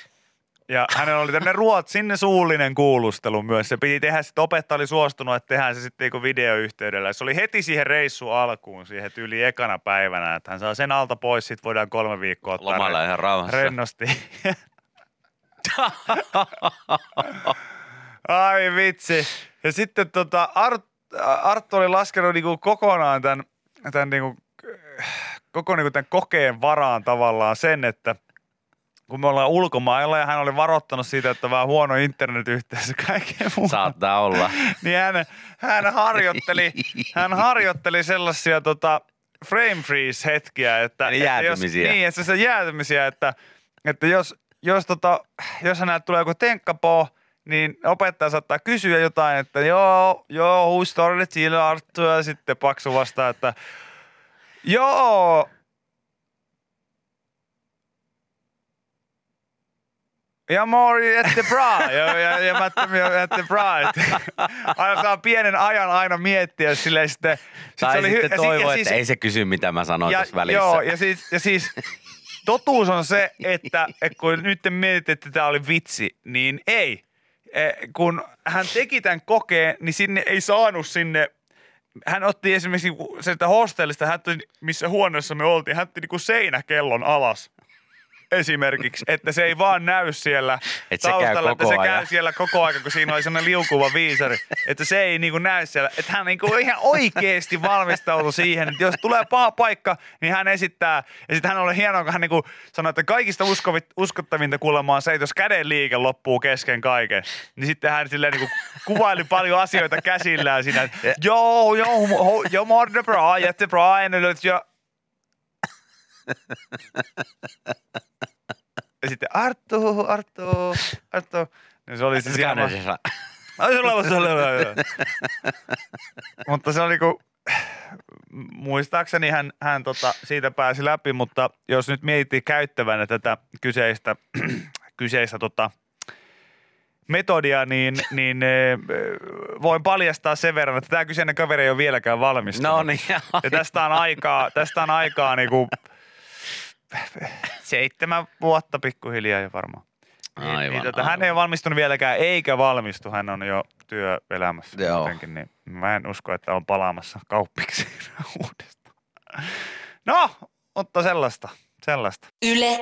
ja hänellä oli tämmöinen ruotsin suullinen kuulustelu myös. Se piti tehdä, sitten opettaja oli suostunut, että tehdään se sitten niinku videoyhteydellä. Se oli heti siihen reissu alkuun, siihen tyyli ekana päivänä, että hän saa sen alta pois, sitten voidaan kolme viikkoa ottaa Lomalla ihan rauhassa. rennosti. Ai vitsi. Ja sitten tota, Art, Arttu oli laskenut niinku kokonaan tämän, tämän, niinku, koko niinku tämän kokeen varaan tavallaan sen, että kun me ollaan ulkomailla ja hän oli varoittanut siitä, että vähän huono internetyhteys ja kaikkea muuta. Saattaa olla. (laughs) Niin hän, hän, harjoitteli, hän harjoitteli sellaisia tota, frame freeze hetkiä, että, Eli että jos, niin, että se jäätymisiä, että, että jos, jos, tota, jos hänelle tulee joku tenkkapoo, niin opettaja saattaa kysyä jotain, että joo, joo, who started Arttu, ja sitten Paksu vastaa, että joo, Ja mori ette bra. Ja, ja, ja mä ette bra. Että (laughs) Aina saa pienen ajan aina miettiä silleen sitten. sit Tai se oli hy- sitten ja si- toivoa, ja että siis- ei se kysy, mitä mä sanoin ja, tuossa välissä. Joo, ja siis, ja siis totuus on se, että, että kun nyt te mietitte, että tämä oli vitsi, niin ei. Eh, Kun hän teki tämän kokeen, niin sinne ei saanut sinne hän otti esimerkiksi sieltä hostellista, hän otti, missä huoneessa me oltiin, hän otti niinku seinäkellon alas esimerkiksi, että se ei vaan näy siellä Et se taustalla, että se ajan. käy siellä koko ajan, kun siinä oli sellainen liukuva viisari, että se ei niinku näy siellä. Että hän niinku ihan oikeasti valmistautui siihen, että jos tulee paha paikka, niin hän esittää. Ja sitten hän oli hienoa, kun hän niinku sanoi, että kaikista uskovit, uskottavinta kuulemma on se, että jos käden liike loppuu kesken kaiken, niin sitten hän silleen niinku kuvaili paljon asioita käsillään siinä, että joo, joo, joo, morda bra, jättebra, en nyt jo. Ja sitten Arttu, Arttu, Arttu. Niin se oli se siellä. Ai, se oli, se oli. mutta se oli niinku, muistaakseni hän, hän tota, siitä pääsi läpi, mutta jos nyt miettii käyttävänä tätä kyseistä, kyseistä tota, metodia, niin, niin eh, voin paljastaa sen verran, että tämä kyseinen kaveri ei ole vieläkään valmistunut. No niin. Ja tästä on aikaa, tästä on aikaa niinku (laughs) seitsemän vuotta pikkuhiljaa jo varmaan. Niin, Aivan, niin, tota, aivan. hän ei ole valmistunut vieläkään, eikä valmistu. Hän on jo työelämässä Joo. jotenkin, niin mä en usko, että on palaamassa kauppiksi (laughs) uudestaan. No, mutta sellaista, sellaista. Yle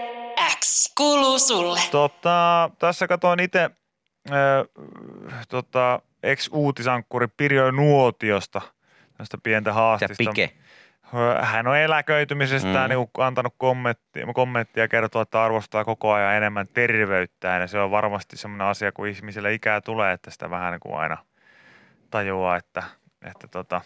X kuuluu sulle. Tota, tässä katoin itse äh, tota, ex-uutisankkuri Pirjo Nuotiosta, tästä pientä Ja haastista. pike. Hän on eläköitymisestään Mm. niin antanut kommenttia, kommenttia ja kertoo, että arvostaa koko ajan enemmän terveyttään. Ja se on varmasti semmoinen asia, kun ihmiselle ikää tulee, että sitä vähän niin kuin aina tajuaa, että, että, tota,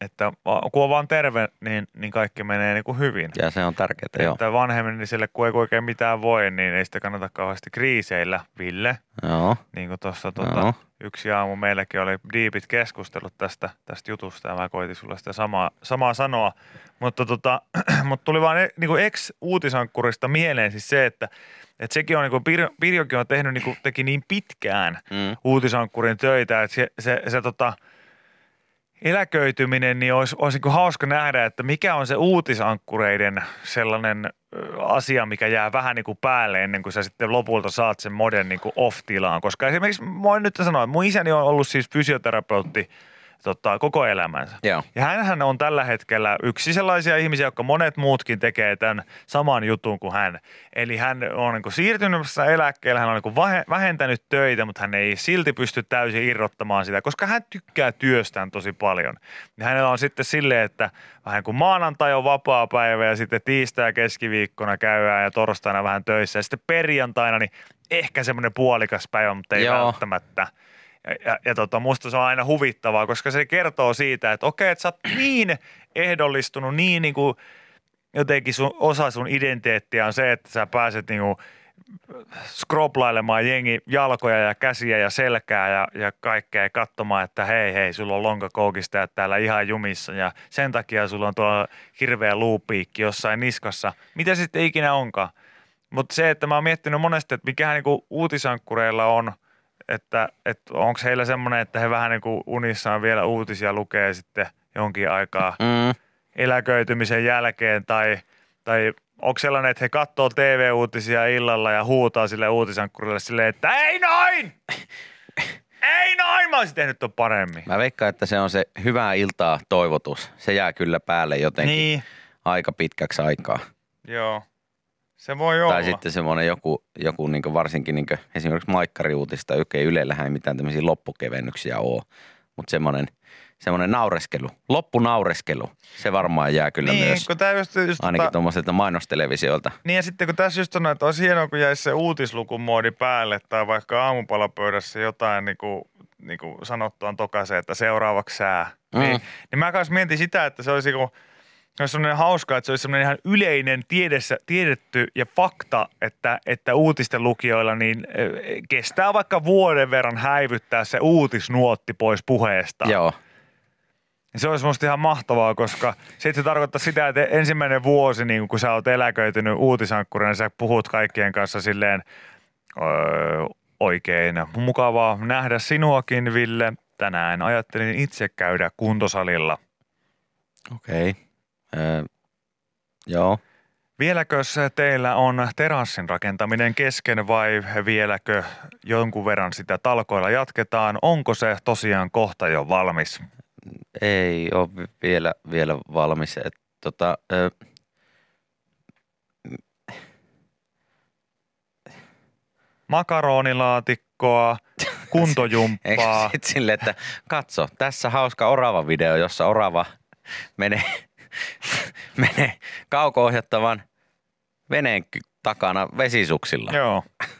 että kun on vaan terve, niin, niin kaikki menee niin kuin hyvin. Ja se on tärkeää, joo. Että vanhemmiselle, kun ei oikein mitään voi, niin ei sitä kannata kauheasti kriiseillä, Ville. Joo, Niin kuin tuossa tota. Yksi aamu meilläkin oli diipit keskustelut tästä, tästä jutusta ja mä koitin sulle sitä samaa, samaa sanoa. Mutta tota, (clears throat) mut tuli vaan niin kuin ex-uutisankkurista mieleen siis se, että, että sekin on, niin kuin Pirjo, Pirjokin on tehnyt niin kuin, teki niin pitkään Mm. uutisankkurin töitä, että se, se, se tota, eläköityminen, niin olisi, olisi niin kuin hauska nähdä, että mikä on se uutisankkureiden sellainen asia, mikä jää vähän niin kuin päälle ennen kuin sä sitten lopulta saat sen moden niin kuin off-tilaan. Koska esimerkiksi, mä nyt sanoa, mun isäni on ollut siis fysioterapeutti tota, koko elämänsä. Joo. Ja hänhän on tällä hetkellä yksi sellaisia ihmisiä, jotka monet muutkin tekee tämän saman jutun kuin hän. Eli hän on niin kuin siirtymässä eläkkeelle, hän on niin vähentänyt töitä, mutta hän ei silti pysty täysin irrottamaan sitä, koska hän tykkää työstään tosi paljon. Ja hänellä on sitten silleen, että vähän kuin maanantai on vapaa päivä ja sitten tiistai ja keskiviikkona käydään ja torstaina vähän töissä ja sitten perjantaina niin ehkä semmoinen puolikas päivä, mutta ei Joo. välttämättä. Ja, ja, ja tota, musta se on aina huvittavaa, koska se kertoo siitä, että okei, että sä oot niin ehdollistunut, niin, niin kuin jotenkin sun, osa sun identiteettiä on se, että sä pääset niin kuin skroplailemaan jengi jalkoja ja käsiä ja selkää ja, ja kaikkea ja katsomaan, että hei hei, sulla on lonkakoukista ja täällä ihan jumissa ja sen takia sulla on tuolla hirveä luupiikki jossain niskassa. Mitä sitten ikinä onkaan? Mutta se, että mä oon miettinyt monesti, että mikähän niinku uutisankkureilla on, että, että onko heillä semmoinen, että he vähän niin kuin unissaan vielä uutisia lukee sitten jonkin aikaa Mm. eläköitymisen jälkeen tai, tai onko sellainen, että he katsoo TV-uutisia illalla ja huutaa sille uutisankkurille silleen, että ei noin! Ei noin! Mä olisin tehnyt ton paremmin. Mä veikkaan, että se on se hyvää iltaa toivotus. Se jää kyllä päälle jotenkin Niin, aika pitkäksi aikaa. joo. Se voi olla. Tai sitten semmoinen joku, joku niin varsinkin niin esimerkiksi maikkariuutista, joka ei Ylellähän ei mitään tämmöisiä loppukevennyksiä ole. Mutta semmoinen, semmoinen naureskelu, loppunaureskelu, se varmaan jää kyllä niin, myös kun tää just, just ainakin tota- tuommoiselta mainostelevisioilta. Niin ja sitten kun tässä just on, että olisi hienoa, kun jäisi se uutislukumoodi päälle tai vaikka aamupalapöydässä jotain niin kuin, niin kuin sanottua tokaiseen, että seuraavaksi sää. Mm. Mm. Niin, niin mä kanssa mietin sitä, että se olisi kun, se olisi sellainen hauskaa, että se olisi sellainen ihan yleinen tiedessä, tiedetty ja fakta, että, että uutisten lukijoilla niin eh, kestää vaikka vuoden verran häivyttää se uutisnuotti pois puheesta. Joo, Se olisi musta ihan mahtavaa, koska sitten se tarkoittaa sitä, että ensimmäinen vuosi, niin kun sä oot eläköitynyt uutisankkurina, niin sä puhut kaikkien kanssa silleen öö, oikein mukavaa nähdä sinuakin, Ville. Tänään ajattelin itse käydä kuntosalilla. okei. Okay. Öö, joo. Vieläkö se teillä on terassin rakentaminen kesken vai vieläkö jonkun verran sitä talkoilla jatketaan? Onko se tosiaan kohta jo valmis? Ei ole vi- vielä, vielä valmis. Et, tota, ö, Makaronilaatikkoa, (laughs) eikö kuntojumppaa. sit silleen, että katso, tässä hauska orava video, jossa orava menee, menee kauko-ohjattavan veneen takana vesisuksilla. Joo. (laughs)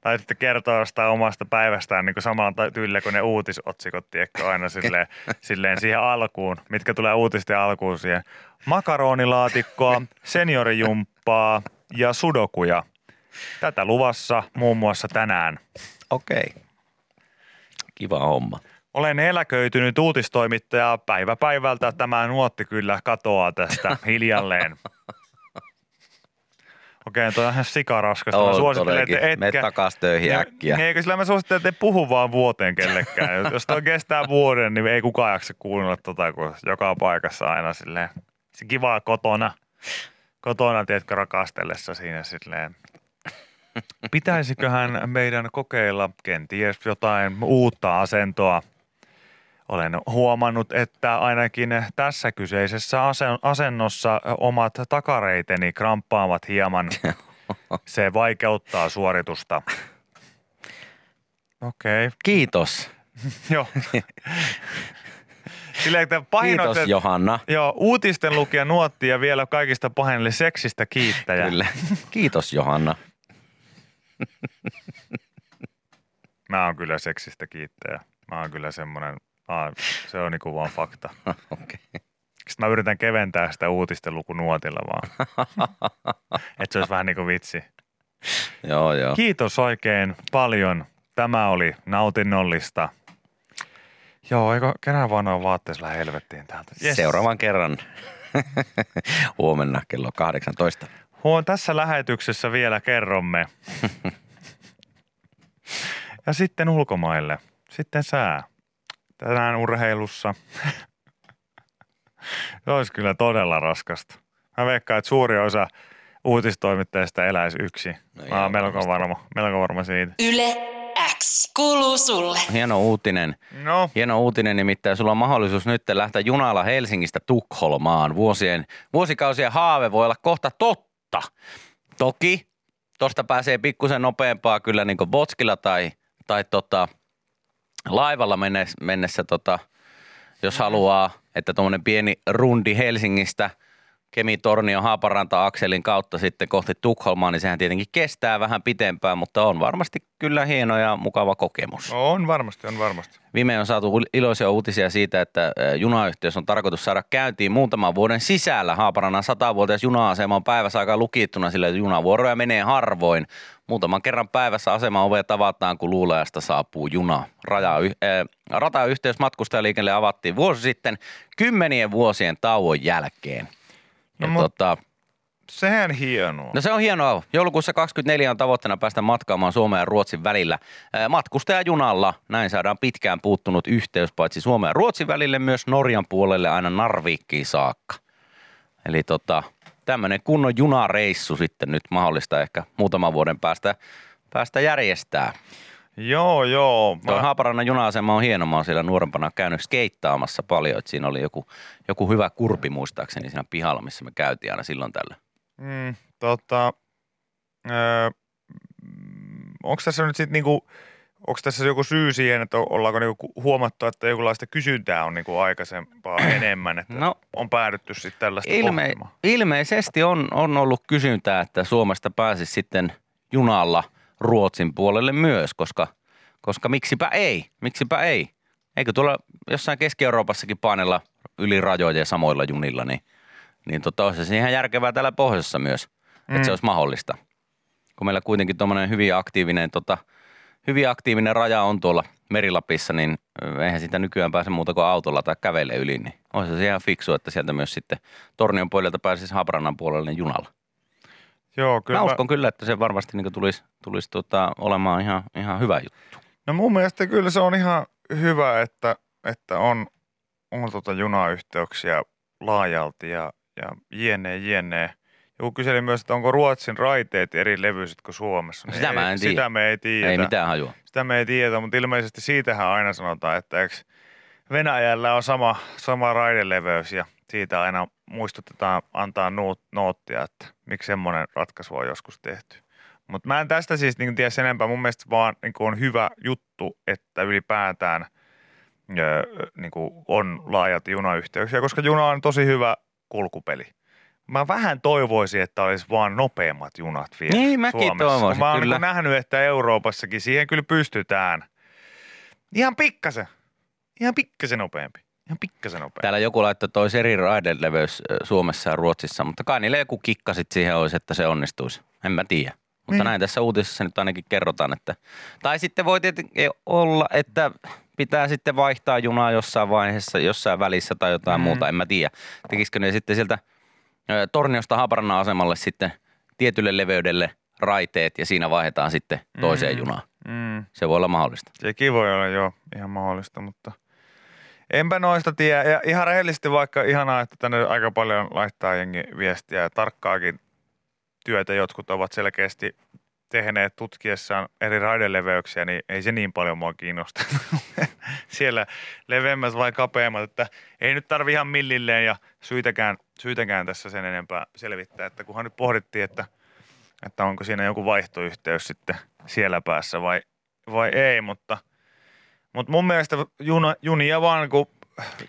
Tai sitten kertoo jostain omasta päivästään niin kuin samalla tyylillä kuin ne uutisotsikot, tiedätkö, aina silleen, (laughs) silleen siihen alkuun, mitkä tulee uutisten alkuun siihen. Makaronilaatikkoa, (laughs) seniorijumppaa ja sudokuja. Tätä luvassa muun muassa tänään. Okei. Kiva homma. Olen eläköitynyt uutistoimittaja päivä päivältä. Tämä nuotti kyllä katoaa tästä hiljalleen. Okei, toi on ihan sikaraskasta. Mä suosittelen, että Mene etkä, takas töihin äkkiä. Niin, eikö sillä mä suosittelen, että ei puhu vaan vuoteen kellekään. Jos toi kestää vuoden, niin ei kukaan jaksa kuunnella tota, kun joka paikassa aina silleen. Se kivaa kotona. Kotona, tiedätkö, rakastellessa siinä silleen. Pitäisiköhän meidän kokeilla kenties jotain uutta asentoa? Olen huomannut, että ainakin tässä kyseisessä asen- asennossa omat takareiteni kramppaavat hieman. (laughs) Se vaikeuttaa suoritusta. Okei, okay. Kiitos. (laughs) joo. Silleen, että pahin on Kiitos se, Johanna. Joo, uutisten lukija nuotti ja vielä kaikista pahin seksistä kiittäjä. Kyllä. Kiitos Johanna. (laughs) Mä oon kyllä seksistä kiittäjä. Mä oon kyllä semmonen, aa, se on niinku vaan fakta. (laughs) Okei. Sitten mä yritän keventää sitä uutisten lukunuotilla vaan. (laughs) että se olisi vähän niinku vitsi. Joo, joo. Kiitos oikein paljon. Tämä oli nautinnollista. Joo, eikö kerran vaan noin vaatteessa helvettiin täältä. Yes. Seuraavan kerran (laughs) huomenna kello 18. Huon tässä lähetyksessä vielä kerromme. ja sitten ulkomaille. Sitten sää. Tänään urheilussa. Se olisi kyllä todella raskasta. Mä veikkaan, että suuri osa uutistoimittajista eläisi yksi. No Mä oon melko varmasti. varma, melko varma siitä. Yle X kuuluu sulle. Hieno uutinen. No, Hieno uutinen nimittäin. Sulla on mahdollisuus nyt lähteä junalla Helsingistä Tukholmaan. Vuosien, vuosikausien haave voi olla kohta totta. Toki tosta pääsee pikkusen nopeampaa kyllä niin kuin botskilla tai, tai tota, laivalla mennessä, mennessä tota, jos haluaa, että tuommoinen pieni rundi Helsingistä Kemi Tornio Haaparanta akselin kautta sitten kohti Tukholmaa, niin sehän tietenkin kestää vähän pitempään, mutta on varmasti kyllä hieno ja mukava kokemus. no on varmasti, on varmasti. Viime on saatu iloisia uutisia siitä, että junayhteys on tarkoitus saada käyntiin muutaman vuoden sisällä. Haaparannan 100-vuotias juna-asema on päivässä aika lukittuna, sillä junavuoroja menee harvoin. Muutaman kerran päivässä asema ovea tavataan, kun Luulajasta saapuu juna. Raja, äh, ratayhteys matkustajaliikenne avattiin vuosi sitten kymmenien vuosien tauon jälkeen. Ja No, mut- tota, Sehän hienoa. No se on hienoa. Joulukuussa 24 on tavoitteena päästä matkaamaan Suomen ja Ruotsin välillä matkustajajunalla. Näin saadaan pitkään puuttunut yhteys paitsi Suomen ja Ruotsin välille myös Norjan puolelle aina Narvikkiin saakka. Eli tota, tämmöinen kunnon junareissu sitten nyt mahdollista ehkä muutaman vuoden päästä, päästä järjestää. Joo, joo. Tuo Mä, Haaparannan juna-asema on hieno. Mä oon siellä nuorempana käynyt skeittaamassa paljon. Et siinä oli joku, joku hyvä kurpi muistaakseni siinä pihalla, missä me käytiin aina silloin tällä. mm, tota, öö, onko tässä nyt sitten niinku, onko tässä joku syy siihen, että ollaanko niinku huomattu, että jonkunlaista kysyntää on niinku aikaisempaa (clears throat) enemmän, että No, on päädytty sitten tällaista Ilme, pohtimaan? ilmeisesti on, on ollut kysyntää, että Suomesta pääsisi sitten junalla Ruotsin puolelle myös, koska, koska miksipä ei, miksipä ei. Eikö tuolla jossain Keski-Euroopassakin painella yli rajoja samoilla junilla, niin, niin tota, olisi se ihan järkevää täällä pohjoisessa myös, mm. että se olisi mahdollista. Kun meillä kuitenkin tuommoinen hyvin aktiivinen, tota, hyvin aktiivinen raja on tuolla Merilapissa, niin eihän sitä nykyään pääse muuta kuin autolla tai kävele yli, niin olisi se ihan fiksu, että sieltä myös sitten Tornion puolelta pääsisi Haaparannan puolelle junalla. Joo, Kyllä mä uskon kyllä, että se varmasti niin tulisi, tulisi tota, olemaan ihan, ihan hyvä juttu. No mun mielestä kyllä se on ihan hyvä, että, että on, on tota junayhteyksiä laajalti ja, ja jne, jne. Joku kyseli myös, että onko Ruotsin raiteet eri levyiset kuin Suomessa. Sitä mä en tiedä. Sitä me ei tiedä. Ei mitään hajua. Sitä me ei tiedä, mutta ilmeisesti siitähän aina sanotaan, että eikö Venäjällä on sama, sama raideleveys ja siitä aina muistutetaan antaa nuut, noottia, että miksi semmoinen ratkaisu on joskus tehty. Mutta mä en tästä siis niin tiedä sen enempää. Mun mielestä vaan niin on hyvä juttu, että ylipäätään niin on laajat junayhteyksiä, koska juna on tosi hyvä kulkupeli. Mä vähän toivoisin, että olisi vaan nopeammat junat vielä Niin, mäkin Suomessa. toivoisin, Mä oon kyllä. niin nähnyt, että Euroopassakin siihen kyllä pystytään. Ihan pikkasen. Ihan pikkasen nopeampi. Ihan pikkasen nopeampi. Täällä joku laittoi toi eri raideleveys Suomessa ja Ruotsissa, mutta kai niille joku kikka sit siihen olisi, että se onnistuisi. En mä tiedä. Mutta Niin. näin tässä uutisessa nyt ainakin kerrotaan, että... Tai sitten voi tietenkin olla, että pitää sitten vaihtaa junaa jossain vaiheessa, jossain välissä tai jotain Mm. muuta, en mä tiedä. Tekisikö ne sitten sieltä Torniosta Haaparannan asemalle sitten tietylle leveydelle raiteet ja siinä vaihdetaan sitten toiseen Mm. junaan. Mm. Se voi olla mahdollista. Sekin voi olla jo ihan mahdollista, mutta enpä noista tiedä. Ja ihan rehellisesti vaikka ihanaa, että tänne aika paljon laittaa jengi viestiä ja tarkkaakin työtä jotkut ovat selkeästi tehneet tutkiessaan eri raideleveyksiä, niin ei se niin paljon mua kiinnosta. (laughs) Siellä leveämmät vai kapeammat, että ei nyt tarvi ihan millilleen ja syitäkään, syitäkään tässä sen enempää selvittää, että kunhan nyt pohdittiin, että, että onko siinä joku vaihtoyhteys sitten siellä päässä vai, vai ei, mutta, mutta mun mielestä juna, junia vaan kun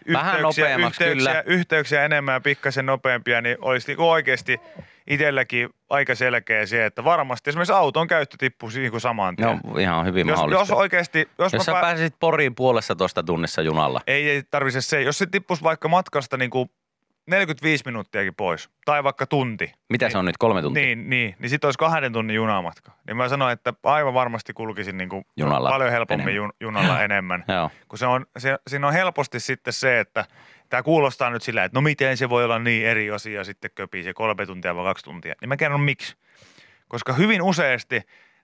yhteyksiä, nopeammaksi, yhteyksiä, kyllä. yhteyksiä enemmän ja pikkasen nopeampia, niin olisi niinku oikeasti itselläkin aika selkeä se, että varmasti esimerkiksi auton käyttö tippuisi niin kuin saman tien. No ihan hyvin jos, mahdollista. jos oikeasti, jos, jos mä sä pää- pääsisit Poriin puolessa tuosta tunnissa junalla. ei, ei tarvitse se, jos se tippuisi vaikka matkasta niin kuin 45 minuuttiakin pois, tai vaikka tunti. Mitä se on nyt, kolme tuntia? Niin, niin, niin sitten olisi kahden tunnin junamatka. Niin mä sanoin, että aivan varmasti kulkisin niin kuin Junalla paljon helpommin enemmän. jun, junalla enemmän. Joo. Kun se on, se, siinä on helposti sitten se, että tämä kuulostaa nyt sillä, että no miten se voi olla niin eri asia sitten köpii se kolme tuntia vai kaksi tuntia. Niin mä kerron miksi. Koska hyvin useasti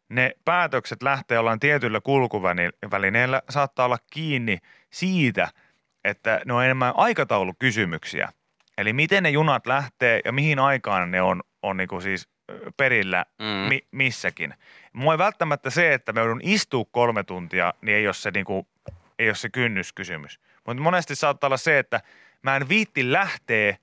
ne päätökset lähtee ollaan tietyllä kulkuvälineellä, saattaa olla kiinni siitä, että ne on enemmän aikataulukysymyksiä. Eli miten ne junat lähtee ja mihin aikaan ne on, on niinku siis ö, perillä Mm. mi, missäkin. Mua ei välttämättä se, että me joudun istua kolme tuntia, niin ei ole se, niinku, ei ole se kynnyskysymys. Mutta monesti saattaa olla se, että mä en viitti lähteä,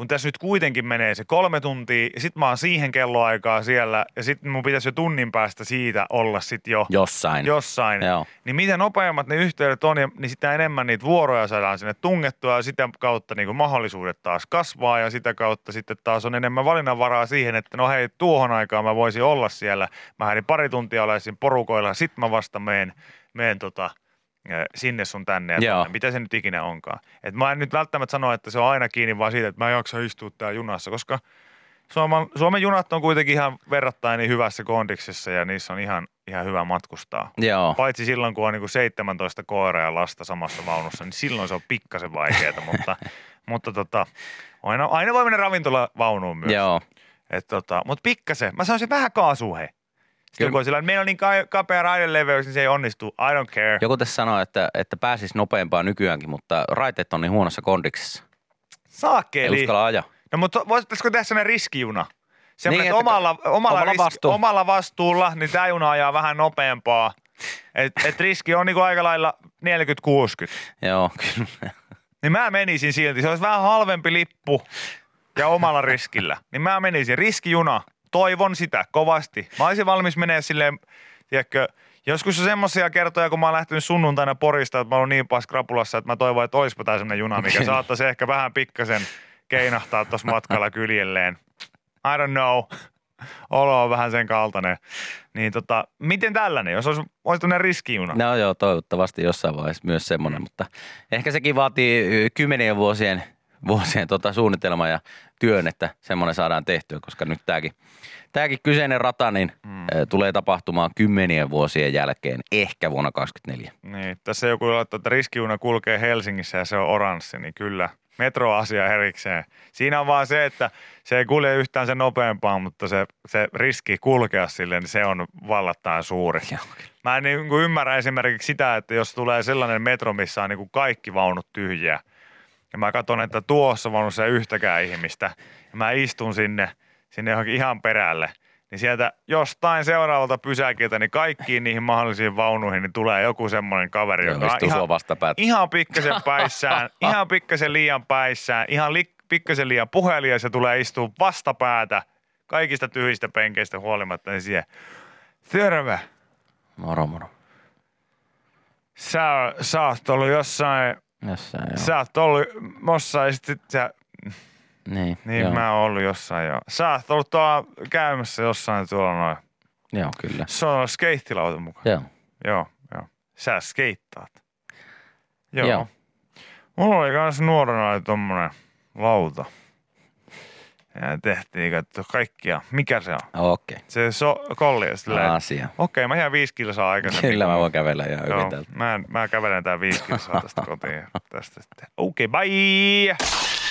kun tässä nyt kuitenkin menee se kolme tuntia, ja sit mä oon siihen kelloaikaa siellä, ja sitten mun pitäisi jo tunnin päästä siitä olla sit jo Jossain. jossain. Joo. Niin mitä nopeammat ne yhteydet on, niin sitä enemmän niitä vuoroja saadaan sinne tungettua, ja sitä kautta niin mahdollisuudet taas kasvaa, ja sitä kautta sitten taas on enemmän valinnanvaraa siihen, että no hei, tuohon aikaan mä voisin olla siellä. Mä hädin pari tuntia olisin porukoilla, sit mä vasta meen, meen tota, sinne sun tänne ja Joo. tonne, mitä se nyt ikinä onkaan. Et mä en nyt välttämättä sano, että se on aina kiinni vaan siitä, että mä en jaksa istua täällä junassa, koska Suomen, Suomen junat on kuitenkin ihan verrattain niin hyvässä kondiksessa ja niissä on ihan, ihan hyvä matkustaa. Joo. Paitsi silloin, kun on niin kuin 17 koiraa ja lasta samassa vaunussa, niin silloin se on pikkasen vaikeaa, mutta, (laughs) mutta tota, aina, aina voi mennä ravintolavaunuun myös. Joo. Et tota, mutta pikkasen, mä sanoisin vähän kaasua. Kyllä. kun on sillä, meillä on niin ka- kapea raideleveys, niin se ei onnistu. I don't care. Joku tässä sanoi, että, että pääsis nopeampaa nykyäänkin, mutta raiteet on niin huonossa kondiksessa. Ei Saakeli. uskalla ajaa. No mutta voisitko tehdä sellainen riskijuna? Semmoinen, Niin, että omalla, omalla, omalla riski, vastuulla. omalla vastuulla, niin tämä juna ajaa vähän nopeampaa. Et, et riski on niinku aika lailla 40-60. Joo, kyllä. Niin mä menisin silti. Se olisi vähän halvempi lippu ja omalla riskillä. Niin mä menisin. Riskijuna. Toivon sitä kovasti. Mä olisin valmis menee silleen, tiedätkö, joskus on semmoisia kertoja, kun mä oon lähtenyt sunnuntaina Porista, että mä oon niin pas krapulassa, että mä toivon, että oispa tää semmonen juna, mikä saattaisi ehkä vähän pikkasen keinahtaa tuossa matkalla kyljelleen. I don't know. Olo on vähän sen kaltainen. Niin tota, miten tällainen, jos olisi, olisi tämmöinen riskijuna? No joo, toivottavasti jossain vaiheessa myös semmoinen, mutta ehkä sekin vaatii kymmenien vuosien, vuosien tota suunnitelma ja työn, että semmoinen saadaan tehtyä, koska nyt tämäkin, tämäkin kyseinen rata niin, mm. tulee tapahtumaan kymmenien vuosien jälkeen, ehkä vuonna 2024. Niin, tässä joku laittaa, että riskijuna kulkee Helsingissä ja se on oranssi, niin kyllä. Metroasia erikseen. Siinä on vaan se, että se ei kulje yhtään sen nopeampaa, mutta se, se riski kulkea sille, niin se on vallattain suuri. Mä en niin kuin ymmärrä esimerkiksi sitä, että jos tulee sellainen metro, missä on niin kuin kaikki vaunut tyhjiä, ja mä katson, että tuossa vaunussa ei yhtäkään ihmistä, ja mä istun sinne, sinne johonkin ihan perälle, niin sieltä jostain seuraavalta pysäkiltä, niin kaikkiin niihin mahdollisiin vaunuihin, niin tulee joku semmoinen kaveri, joka on ihan, ihan pikkasen päissään, (laughs) ihan pikkasen liian päissään, ihan li, pikkasen liian puhelia, se tulee istua vastapäätä kaikista tyhjistä penkeistä huolimatta, niin siihen, terve, Moro, moro. sä, sä oot ollut jossain, Jossain, joo. sä oot ollut jossain, sit sä, Niin, niin joo. mä oon ollut jossain jo. Sä oot ollut tuolla käymässä jossain tuolla noin. joo, kyllä. Se on skeittilauta mukaan. Joo. Joo, joo. Sä skeittaat. Joo. Joo. joo. Mulla oli kans nuorena oli tommonen lauta. Ja tehtiin katso kaikkia. Mikä se on? Okei. Se so, kolli Asia. okei mä jään viisi kilsaa aikaisemmin. Kyllä mä voin kävellä ihan Joo, täältä. mä, mä kävelen tää viisi kilsaa tästä kotiin. (laughs) Tästä sitten. Okei, okay, bye!